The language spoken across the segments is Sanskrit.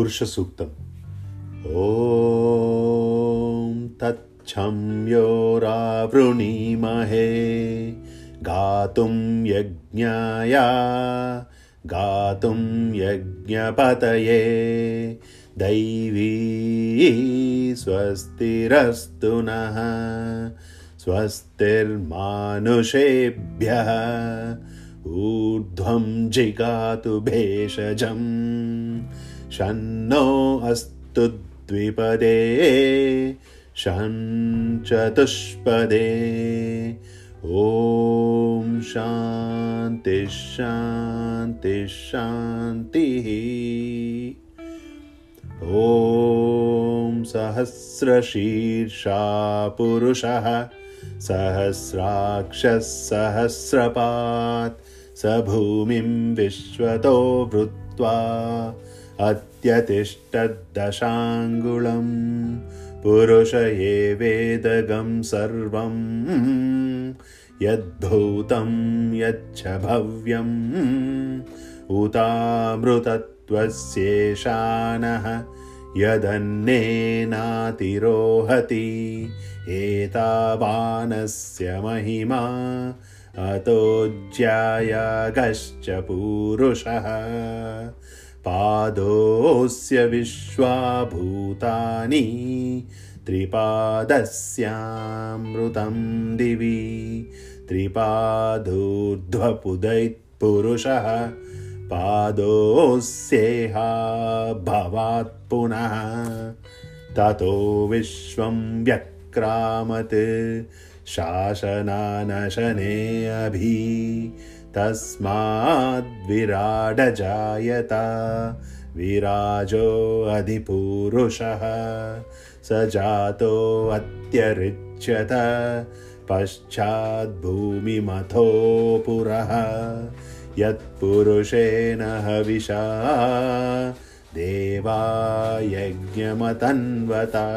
पुरुषसूक्तम्। ॐ तच्छं योरावृणीमहे गातुं यज्ञाय गातुं यज्ञपतये। दैवी स्वस्तिरस्तु नः स्वस्तिर्मानुषेभ्यः ऊर्ध्वं जिगातु भेषजम् शन्नो अस्तु द्विपदे चतुष्पदे ॐ शान्तिः ॐ सहस्रशीर्षा पुरुषः सहस्राक्षसहस्रपात् स भूमिं विश्वतो वृत्वा अत्यतिष्ठद्दशाङ्गुलं पुरुष एवेदगं सर्वं यद्भूतं यच्च भव्यम् उतामृतत्वस्येषानः यदन्नेनातिरोहति एतावानस्य महिमा अतोज्यायागश्च पूरुषः पादोऽस्य विश्वाभूतानि त्रिपादस्यामृतं दिवि त्रिपादूर्ध्वपुदैत्पुरुषः पादोऽस्येहा भवात् पुनः। ततो विश्वं व्यक्रामत् शासनानशने अभि तस्माद्विराडजायत। विराजोऽधिपुरुषः स जातोऽत्यरिच्यत पश्चाद्भूमिमथो पुरः। यत्पुरुषेण हविषा। देवा यज्ञमतन्वता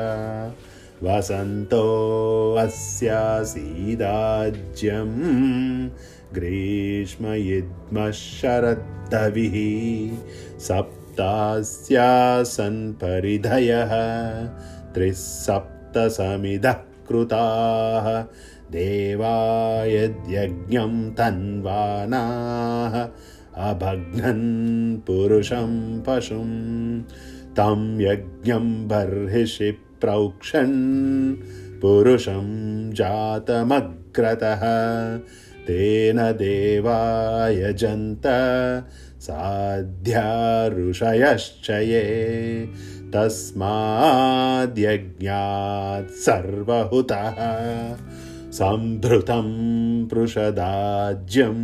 वसन्तो अस्यासीदाज्यम् ग्रीष्मयुद्मः शरद्धविः सप्तास्यासन् परिधयः त्रिसप्तसमिधः कृताः देवा यद्यज्ञं तन्वानाः अभग्नन् पुरुषं पशुं तं यज्ञं बर्हिषि प्रौक्षन् पुरुषं जातमग्रतः तेन देवायजन्त साध्या ऋषयश्च ये तस्माद्यज्ञात् सर्वहुतः। सम्भृतं पृषदाज्यं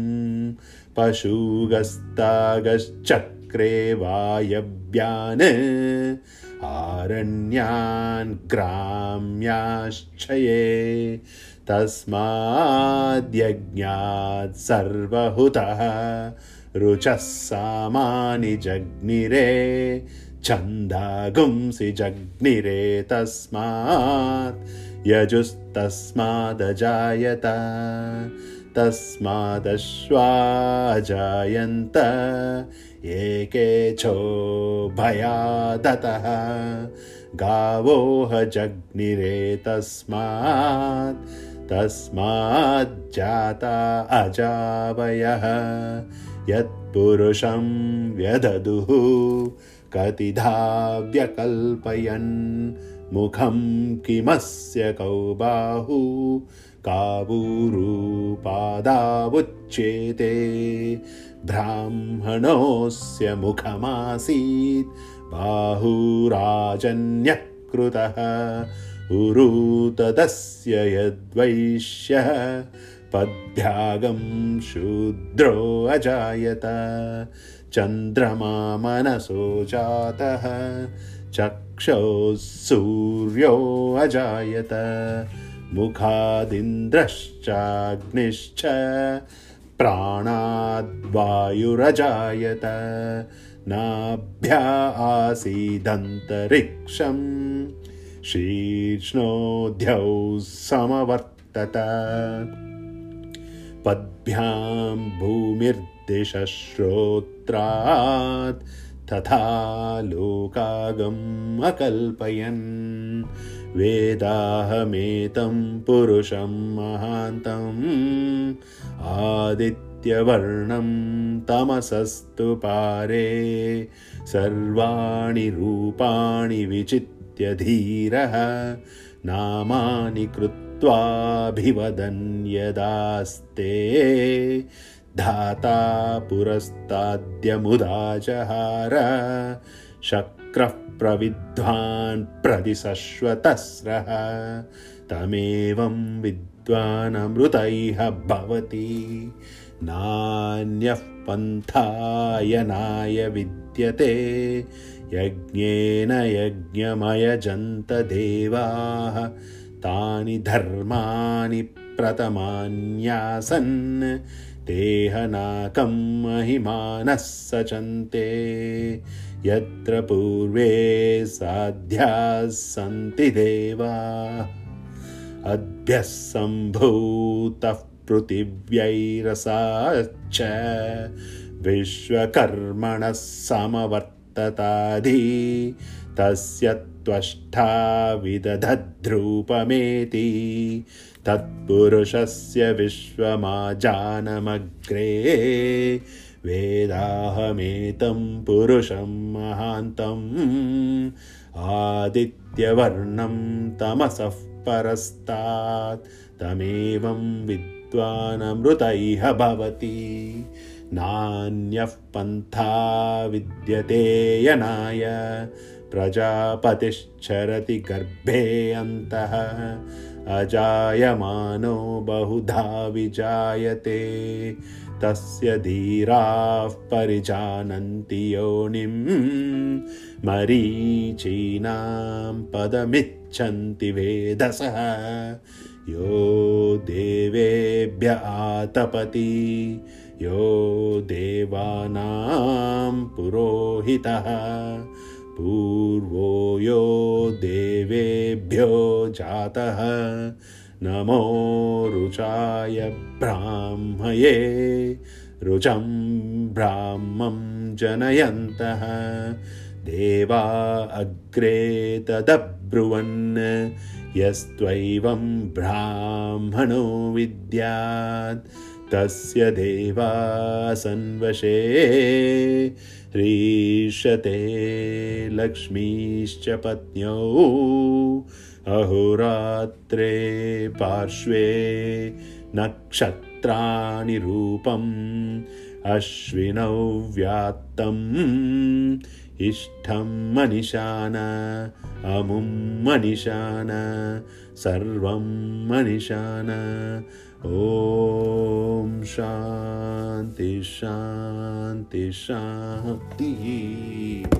पशुगस्तागश्चक्रे वायव्यान् आरण्यान् ग्राम्याश्चये तस्माद्यज्ञात् सर्वहुतः रुचः सामानि जग्निरे छन्दागुंसि जग्निरे तस्मात् यजुस्तस्मादजायत तस्मादश्वाजायन्त एकेच्छो भयादतः गावोह जग्निरे तस्मात् तस्माज्जाता अजावयः। यत्पुरुषं व्यददुः कतिधा व्यकल्पयन् मुखं किमस्य कौ बाहु कावूरुपादावुच्येते ब्राह्मणोऽस्य मुखमासीत् बाहुराजन्यकृतः उरुतदस्य यद्वैश्यः पद्भ्यागं शूद्रो अजायत। चन्द्रमा मनसो जातः चक्षोः सूर्यो अजायत। मुखादिन्द्रश्चाग्निश्च प्राणाद्वायुरजायत नाभ्या आसीदन्तरिक्षम् शीर्ष्णोध्यौ समवर्तत। पद्भ्यां भूमिर्दिशश्रोत्रात् तथा लोकागम् अकल्पयन्। वेदाहमेतं पुरुषं महान्तम् आदित्यवर्णं तमसस्तु पारे। सर्वाणि रूपाणि विचित्य धीरः नामानि कृत्वाभिवदन् यदास्ते धाता पुरस्ताद्यमुदाचहार शक्रः प्रविद्वान् प्रतिसश्वतस्रः। तमेवं विद्वानमृतैः भवति नान्यः पन्थायनाय विद्यते यज्ञेन यज्ञमयजन्तदेवाः। तानि धर्माणि प्रथमान्यासन् तेहनाकं महिमानः सचन्ते। यत्र पूर्वे साध्याः सन्ति देवा। अद्भ्यः सम्भूतः पृथिव्यैरसाच्च विश्वकर्मणः समवर्तताधि तस्य त्वष्टा विदधद्रूपमेति तत्पुरुषस्य विश्वमाजानमग्रे वेदाहमेतं पुरुषं महान्तम् आदित्यवर्णं तमसः परस्तात् तमेवं विद्वानमृतैः भवति। नान्यः पन्था विद्यते यनाय प्रजापतिश्चरति गर्भे अन्तः। अजायमानो बहुधा विजायते। तस्य धीराः परिजानन्ति योनिं मरीचीनां पदमिच्छन्ति वेदसः यो देवेभ्य आतपति यो देवानां पुरोहितः। पूर्वो यो देवेभ्यो जातः। नमो रुचाय ब्राह्मये रुचं ब्राह्मं जनयन्तः देवा अग्रे तदब्रुवन्। यस्त्वैवं ब्राह्मणो विद्यात्। तस्य देवा सन्वशे ह्रीषते लक्ष्मीश्च पत्न्यौ। अहोरात्रे पार्श्वे नक्षत्राणि रूपम्। अश्विनौ व्यात्तम् इष्टं मनिशान अमुं मनिशान सर्वं मनिशान ॐ शान्ति शान्ति शान्तिः